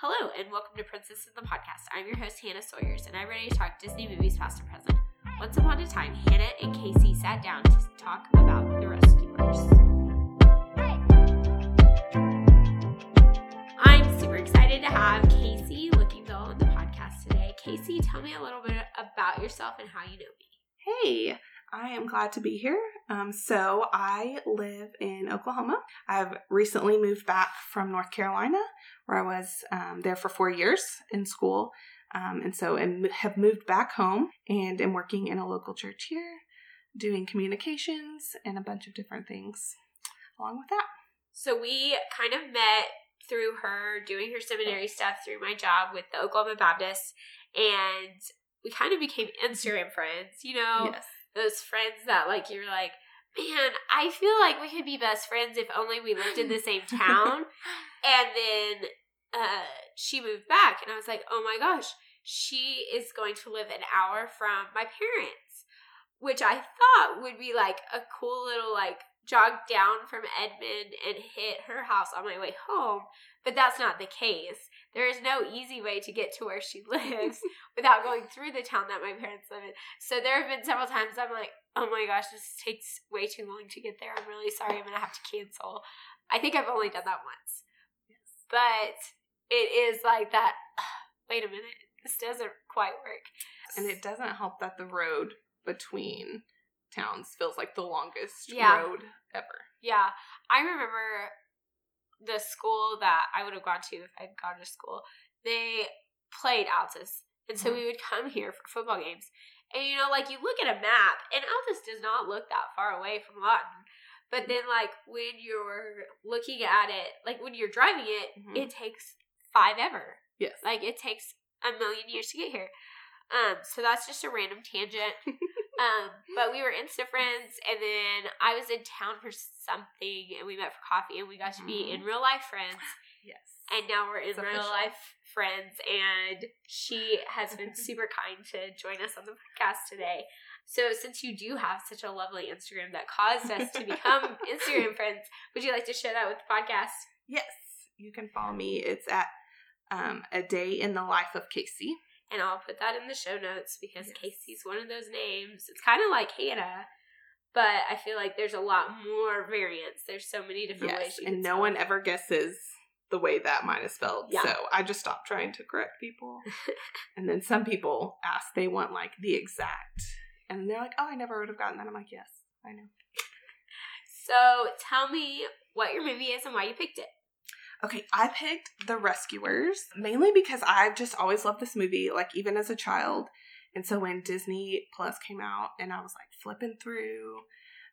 Hello, and welcome to Princess of the Podcast. I'm your host, Hannah Sawyers, and I'm ready to talk Disney movies past and present. Once upon a time, Hannah and Casey sat down to talk about the Rescuers. I'm super excited to have Casey Lookingville on the podcast today. Casey, tell me a little bit about yourself and how you know me. Hey, I am glad to be here. Um, so, I live in Oklahoma. I've recently moved back from North Carolina, where I was um, there for four years in school. Um, and so, I have moved back home and am working in a local church here, doing communications and a bunch of different things along with that. So, we kind of met through her doing her seminary stuff through my job with the Oklahoma Baptist, and we kind of became Instagram friends, you know? Yes. those friends that like you're like, man, I feel like we could be best friends if only we lived in the same town. and then uh she moved back and I was like, oh my gosh, she is going to live an hour from my parents. Which I thought would be like a cool little like jog down from Edmond and hit her house on my way home. But that's not the case. There is no easy way to get to where she lives without going through the town that my parents live in. So there have been several times I'm like, oh my gosh, this takes way too long to get there. I'm really sorry. I'm going to have to cancel. I think I've only done that once. But it is like that, wait a minute, this doesn't quite work. And it doesn't help that the road between towns feels like the longest Yeah. road ever. Yeah, I remember the school that I would have gone to if I'd gone to school. They played Altus, and so Mhm. we would come here for football games. And you know, like you look at a map, and Altus does not look that far away from Lawton. But then, like when you're looking at it, like when you're driving it, Mhm. it takes five ever. Yes. Like it takes a million years to get here. Um, so that's just a random tangent. um, but we were Insta friends, and then I was in town for something, and we met for coffee, and we got to be in real life friends. yes. And now we're in It's real official. life friends, and she has been super kind to join us on the podcast today. So, since you do have such a lovely Instagram that caused us to become Instagram friends, would you like to share that with the podcast? Yes, you can follow me. It's at um, a day in the life of Casey. And I'll put that in the show notes because Yes. Casey's one of those names. It's kind of like Hannah, but I feel like there's a lot more variants. There's so many different ways. Yes, you and no one ever guesses the way that mine is spelled. Yeah. So I just stopped trying to correct people. and then some people ask, they want like the exact, and they're like, "Oh, I never would have gotten that." I'm like, "Yes, I know." So tell me what your movie is and why you picked it. Okay, I picked The Rescuers mainly because I've just always loved this movie, like even as a child. And so when Disney Plus came out and I was like flipping through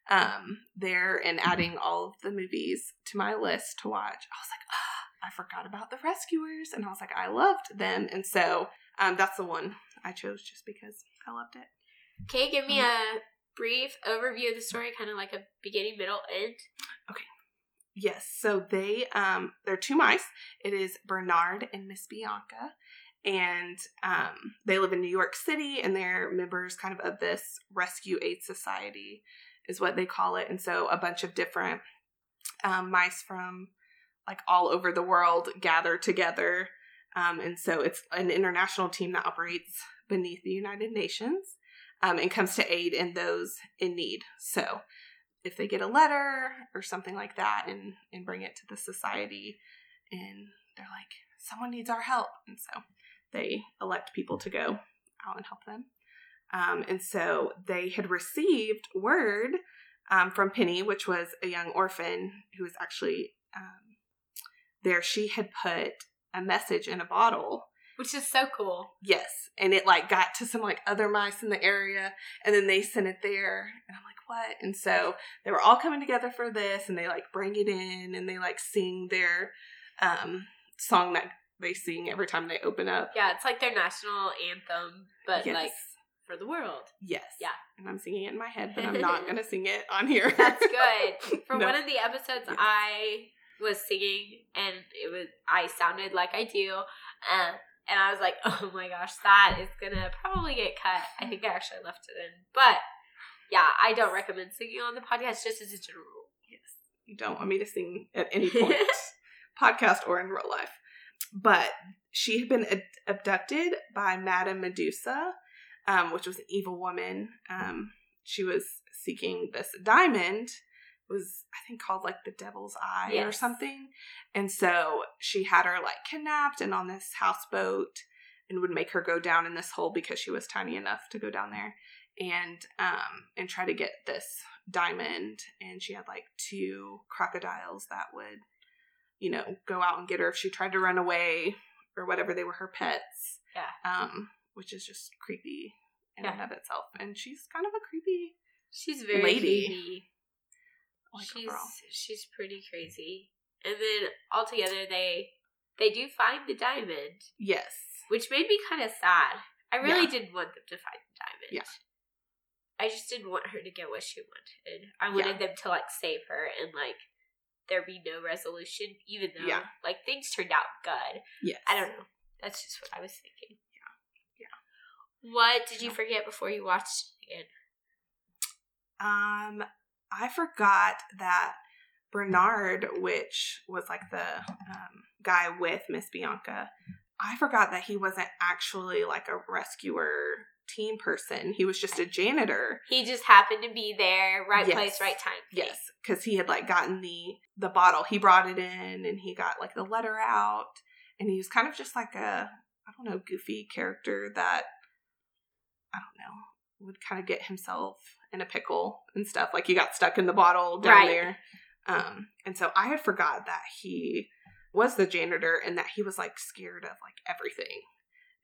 um there and adding all of the movies to my list to watch, I was like, ah, I forgot about The Rescuers and I was like, I loved them. And so um that's the one I chose just because I loved it. Okay, give me Mm. a brief overview of the story, kind of like a beginning, middle, end. Yes, so they um they're two mice. It is Bernard and Miss Bianca. And um they live in New York City and they're members kind of of this rescue aid society is what they call it. And so a bunch of different um mice from like all over the world gather together. Um and so it's an international team that operates beneath the United Nations um and comes to aid in those in need. So if they get a letter or something like that and and bring it to the society and they're like someone needs our help and so they elect people to go out and help them um, and so they had received word um, from penny which was a young orphan who was actually um, there she had put a message in a bottle Which is so cool. Yes. And it like got to some like other mice in the area and then they sent it there. And I'm like, what? And so they were all coming together for this and they like bring it in and they like sing their um song that they sing every time they open up. Yeah, it's like their national anthem, but yes. like for the world. yes. Yeah. And I'm singing it in my head, but I'm not gonna sing it on here. That's good. For No. one of the episodes, Yes. I was singing, and it was I sounded like I do, um, and I was like, "Oh my gosh, that is gonna probably get cut." I think I actually left it in, but yeah, I don't recommend singing on the podcast just as a general rule. Yes. You don't want me to sing at any point, podcast or in real life. but she had been ad- abducted by Madame Medusa, um, which was an evil woman. Um, she was seeking this diamond was I think called like the Devil's Eye or something. And so she had her like kidnapped and on this houseboat and would make her go down in this hole because she was tiny enough to go down there and um and try to get this diamond and she had like two crocodiles that would you know go out and get her if she tried to run away or whatever they were her pets Yeah. um which is just creepy in and of itself and she's kind of a creepy She's very Lady. creepy. like she's she's pretty crazy. And then altogether they they do find the diamond, yes which made me kind of sad. I really Yeah. didn't want them to find the diamond. Yeah. I just didn't want her to get what she wanted. I wanted them to like save her and like there be no resolution, even though Yeah. like things turned out good. yes I don't know. That's just what I was thinking. Yeah. Yeah. What did you forget before you watched it again? Um, I forgot that Bernard, which was like the um, guy with Miss Bianca, I forgot that he wasn't actually like a rescuer team person. He was just a janitor. He just happened to be there, right Yes. place, right time. Yes, because he had like gotten the the bottle. He brought it in, and he got like the letter out, and he was kind of just like a I don't know goofy character that I don't know would kind of get himself in a pickle and stuff. Like he got stuck in the bottle down Right. there, um, and so I had forgot that he was the janitor and that he was like scared of like everything.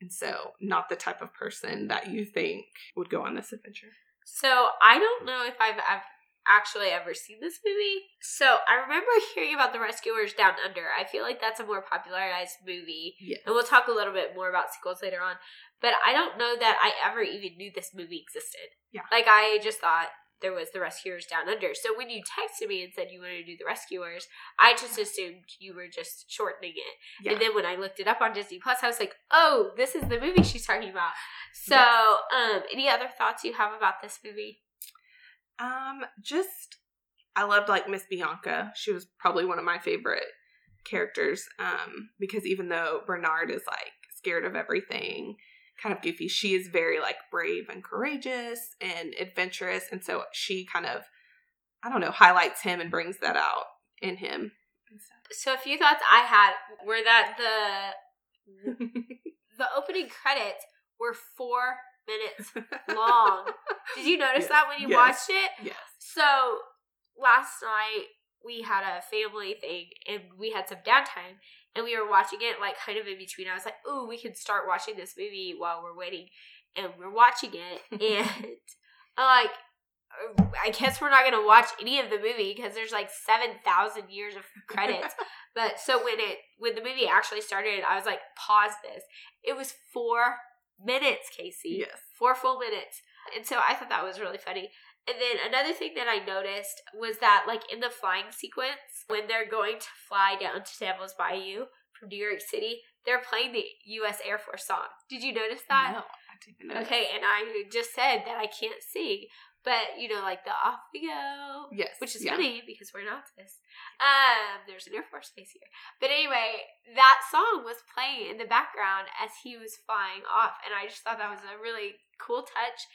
And so, not the type of person that you think would go on this adventure. So I don't know if I've, ev actually ever seen this movie. So I remember hearing about the Rescuers Down Under. I feel like that's a more popularized movie. Yes. And we'll talk a little bit more about sequels later on. But I don't know that I ever even knew this movie existed. Yeah. Like I just thought there was the Rescuers Down Under. So when you texted me and said you wanted to do the Rescuers, I just assumed you were just shortening it. Yeah. And then when I looked it up on Disney Plus, I was like, oh, this is the movie she's talking about. So, Yes. um, any other thoughts you have about this movie? Um, just I loved like Miss Bianca. She was probably one of my favorite characters. Um, because even though Bernard is like scared of everything, kind of goofy, she is very like brave and courageous and adventurous, and so she kind of I don't know highlights him and brings that out in him. So, a few thoughts I had were that the the opening credits were four minutes long. Did you notice Yes, that when you yes. watched it? yes. So last night we had a family thing and we had some downtime and we were watching it like kind of in between. I was like, "Ooh, we can start watching this movie while we're waiting." And we're watching it and I'm like "Uh, I guess we're not going to watch any of the movie because there's like 7,000 years of credits. but so when it when the movie actually started, I was like, "Pause this." It was 4 minutes, Casey Yes. four full minutes. And so I thought that was really funny. And then another thing that I noticed was that, like, in the flying sequence, when they're going to fly down to Devil's Bayou from New York City, they're playing the U.S. Air Force song. Did you notice that? No, I didn't know. Okay, and I just said that I can't sing, but you know, like the off we go, Yes. which is yeah. funny because we're not this. Um, there's an Air Force base here. But anyway, that song was playing in the background as he was flying off, and I just thought that was a really cool touch.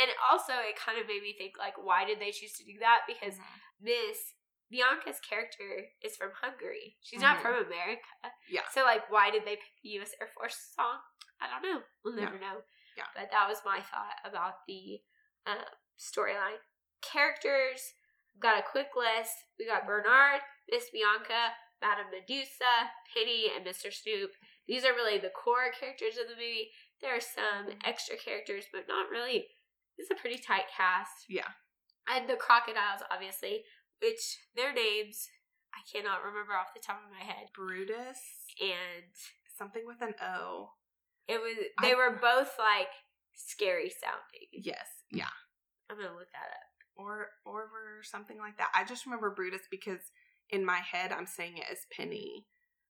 And also, it kind of made me think, like, why did they choose to do that? Because Mhm. Miss Bianca's character is from Hungary. She's not Mhm. from America. Yeah. So, like, why did they pick the U.S. Air Force song? I don't know. We'll Yeah. never know. Yeah. But that was my thought about the uh, storyline. Characters, got a quick list. We got Bernard, Miss Bianca, Madame Medusa, Penny, and Mr. Snoop. These are really the core characters of the movie. There are some extra characters, but not really. It's a pretty tight cast. Yeah. And the crocodiles, obviously, which their names I cannot remember off the top of my head. Brutus. And Something with an O. it was they I- were both like scary sounding. Yes. Yeah. I'm gonna look that up. or or or something like that. I just remember Brutus because in my head I'm saying it as Penny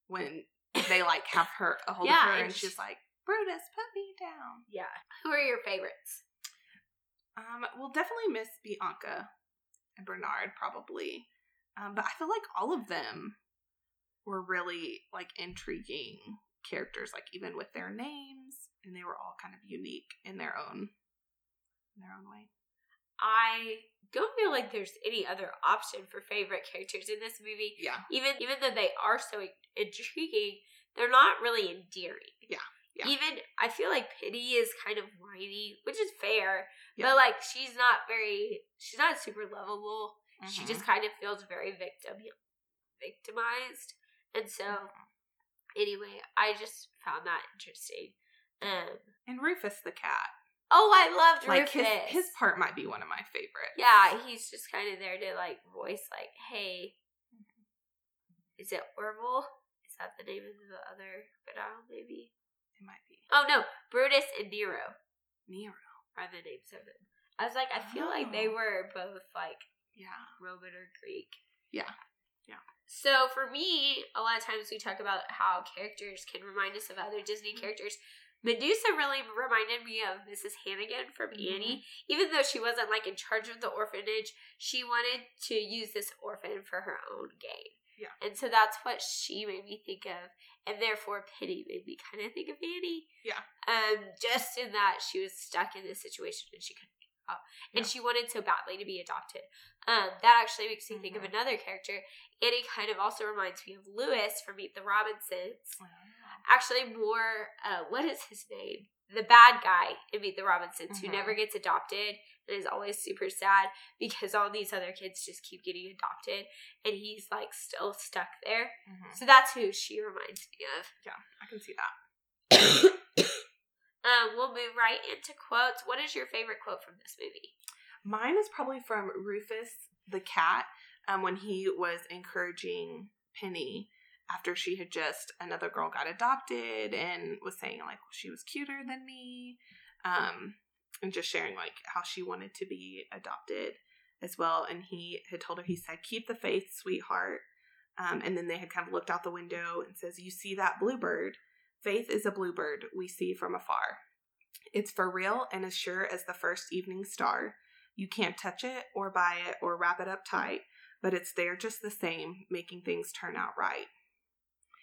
when they like have her a hold Yeah, of her and and sh- she's like, Brutus, put me down. Yeah. Who are your favorites? Um, well definitely Miss Bianca and Bernard probably. Um, but I feel like all of them were really like intriguing characters, like even with their names, and they were all kind of unique in their own in their own way. I don't feel like there's any other option for favorite characters in this movie. Yeah. Even even though they are so intriguing, they're not really endearing. Yeah. Yeah. Even I feel like Penny is kind of whiny, which is fair, Yeah. but like she's not very she's not super lovable. She Mhm. just kind of feels very victim victimized. And so Mm-hmm. anyway, I just found that interesting. Um and Rufus the cat. Oh, I loved Like Rufus. his his part might be one of my favorites. Yeah, he's just kind of there to like voice like, "Hey, is it Orville? Is that the name of the other crocodile? Maybe." It might be Oh no, Brutus and Nero Nero. are the names of them. I was like, I feel like they Oh. were both like Yeah. Roman or Greek. Yeah. Yeah. So for me, a lot of times we talk about how characters can remind us of other Disney Mm-hmm. characters. Medusa really reminded me of Mrs. Hannigan from Mhm. Annie. Even though she wasn't like in charge of the orphanage, she wanted to use this orphan for her own gain. Yeah. And so that's what she made me think of. And therefore Penny made me kind of think of Annie. Yeah. Um, just in that she was stuck in this situation and she couldn't get out. And Yeah. she wanted so badly to be adopted. Um, that actually makes me think of Mhm. another character. Annie kind of also reminds me of Lewis from Meet the Robinsons. Wow. Actually, more, uh, what is his name? The bad guy in Meet the Robinsons who Mhm. never gets adopted is always super sad because all these other kids just keep getting adopted and he's like still stuck there. Mhm. So that's who she reminds me of. Yeah, I can see that. um, we'll move right into quotes. What is your favorite quote from this movie? Mine is probably from Rufus the cat um, when he was encouraging Penny after she had just another girl got adopted and was saying like she was cuter than me um, and just sharing like how she wanted to be adopted as well and he had told her he said keep the faith sweetheart um, and then they had kind of looked out the window and says you see that bluebird faith is a bluebird we see from afar it's for real and as sure as the first evening star you can't touch it or buy it or wrap it up tight, but it's there just the same, making things turn out right.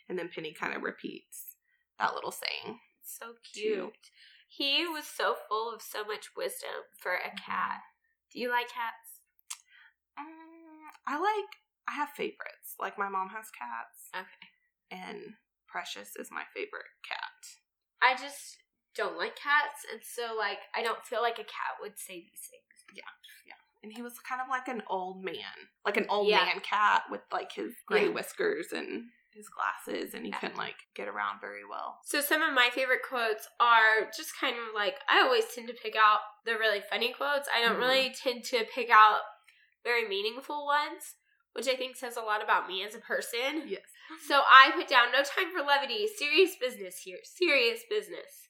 And then Penny kind of repeats that little saying. So cute. He was so full of so much wisdom for a Mm-hmm. cat. Do you like cats? Mm, I like, I have favorites. Like my mom has cats, Okay. and Precious is my favorite cat. I just don't like cats, and so like I don't feel like a cat would say these things. Yeah. Yeah. And he was kind of like an old man, like an old Yeah. man cat with like his gray Yeah. whiskers and his glasses, and he Yeah. couldn't like get around very well. So some of my favorite quotes are just kind of like I always tend to pick out the really funny quotes. I don't Mhm. really tend to pick out very meaningful ones, which I think says a lot about me as a person. Yes. So I put down no time for levity, serious business here, serious business.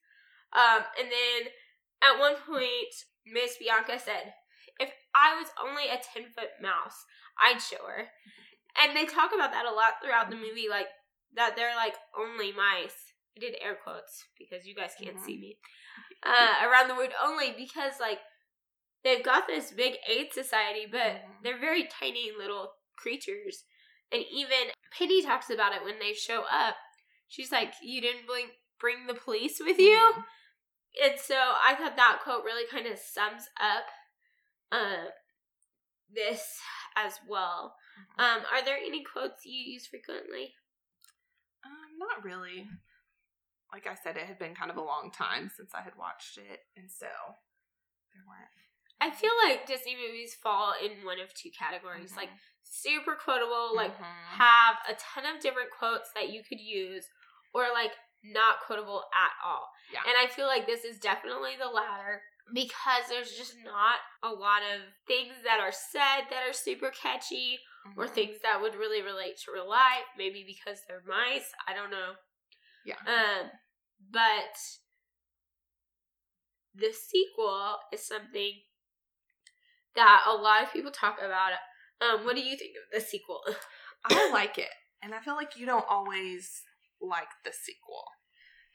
Um, and then at one point, Miss Bianca said, "If I was only a ten foot mouse, I'd show her." And they talk about that a lot throughout the movie, like that they're like only mice. I did air quotes because you guys can't Mhm. see me. Uh, around the word only because like they've got this big aid society, but Mhm. they're very tiny little creatures. And even Penny talks about it when they show up. She's like, "You didn't bring bring the police with you," Mhm. and so I thought that quote really kind of sums up uh, this as well. Um, are there any quotes you use frequently? Um, not really. Like I said, it had been kind of a long time since I had watched it, and so there weren't. I feel like Disney movies fall in one of two categories, like Mhm. super quotable, like Mhm. have a ton of different quotes that you could use, or like not quotable at all. Yeah. And I feel like this is definitely the latter because there's just not a lot of things that are said that are super catchy or Mhm. things that would really relate to real life. Maybe because they're mice. I don't know. Yeah. Um, but the sequel is something that a lot of people talk about. Um, what do you think of the sequel? I like it, and I feel like you don't always like the sequel,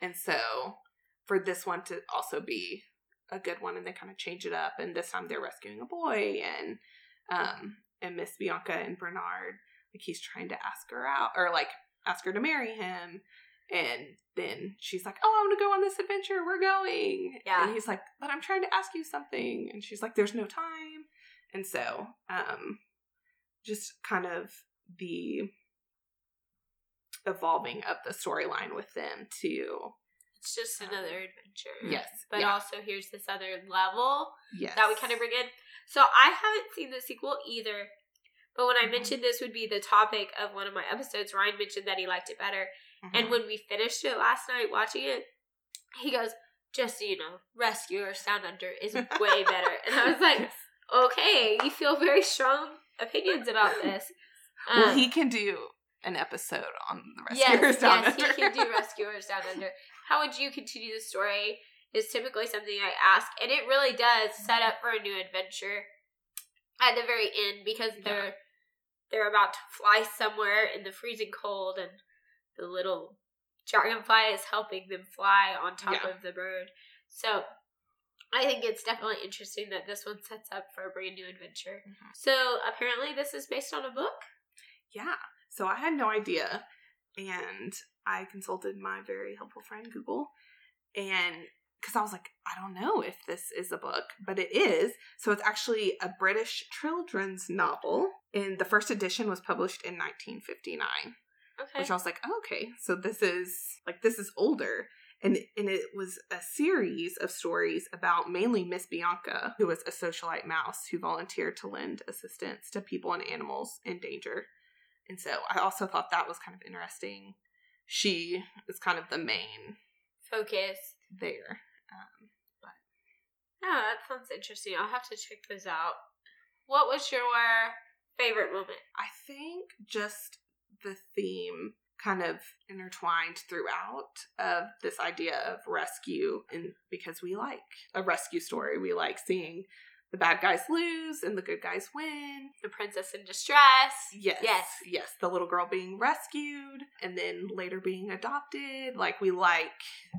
and so for this one to also be a good one, and they kind of change it up, and this time they're rescuing a boy, and um, and Miss Bianca and Bernard, like he's trying to ask her out, or like ask her to marry him. And then she's like, "Oh, I want to go on this adventure. We're going." Yeah. And he's like, "But I'm trying to ask you something." And she's like, "There's no time." And so, um, just kind of the evolving of the storyline with them to It's just another adventure. yes, But yeah, also here's this other level yes, that we kind of bring in. So I haven't seen the sequel either. But when I Mhm. mentioned this would be the topic of one of my episodes, Ryan mentioned that he liked it better. And Mhm. when we finished it last night watching it, he goes, just so you know, Rescuers Down Under is way better. And I was like, okay, you feel very strong opinions about this. well, Um, he can do an episode on the yes, rescuers down yes, under. he can do Rescuers Down Under. How would you continue the story? Is typically something I ask, and it really does set up for a new adventure at the very end because they're they're about to fly somewhere in the freezing cold, and the little dragonfly is helping them fly on top Yeah. of the bird. So I think it's definitely interesting that this one sets up for a brand new adventure. Mhm. So apparently, this is based on a book. Yeah. So I had no idea. And I consulted my very helpful friend Google. And because I was like, I don't know if this is a book, but it is. So it's actually a British children's novel. And the first edition was published in 1959, Okay. which I was like, oh, okay. So this is like, this is older. And, and it was a series of stories about mainly Miss Bianca, who was a socialite mouse who volunteered to lend assistance to people and animals in danger. And so I also thought that was kind of interesting. She is kind of the main Focus. there. Um, but Yeah, that sounds interesting. I'll have to check this out. What was your favorite moment? I think just the theme kind of intertwined throughout of this idea of rescue and because we like a rescue story we like seeing the bad guys lose and the good guys win The princess in distress. yes Yes. yes the little girl being rescued and then later being adopted like we like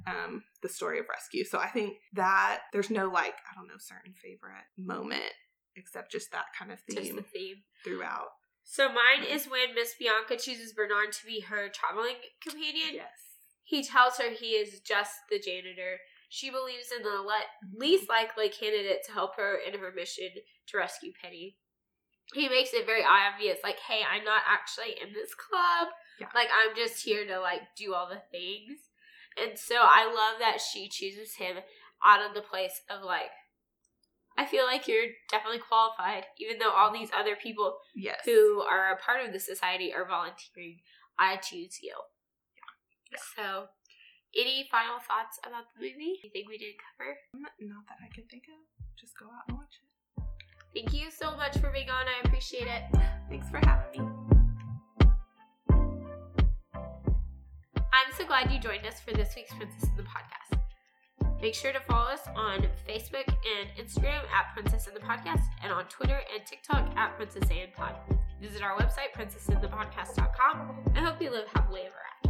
um the story of rescue so i think that there's no like i don't know certain favorite moment except just that kind of Just theme the theme. throughout So mine is when Miss Bianca chooses Bernard to be her traveling companion. yes He tells her he is just the janitor. She believes in the le- least likely candidate to help her in her mission to rescue Penny. He makes it very obvious, like, hey, I'm not actually in this club. Yeah. Like, I'm just here to, like, do all the things. And so I love that she chooses him out of the place of, like, I feel like you're definitely qualified, even though all these other people yes who are a part of the society are volunteering. I choose you. Yeah. So, any final thoughts about the movie? Anything we didn't cover? Mm, not that I can think of. Just go out and watch it. Thank you so much for being on. I appreciate it. Thanks for having me. I'm so glad you joined us for this week's Princess in the Podcast. Make sure to follow us on Facebook and Instagram at Princess in the Podcast and on Twitter and TikTok at Princess and Pod. Visit our website, princessinthepodcast.com. I hope you live happily ever after.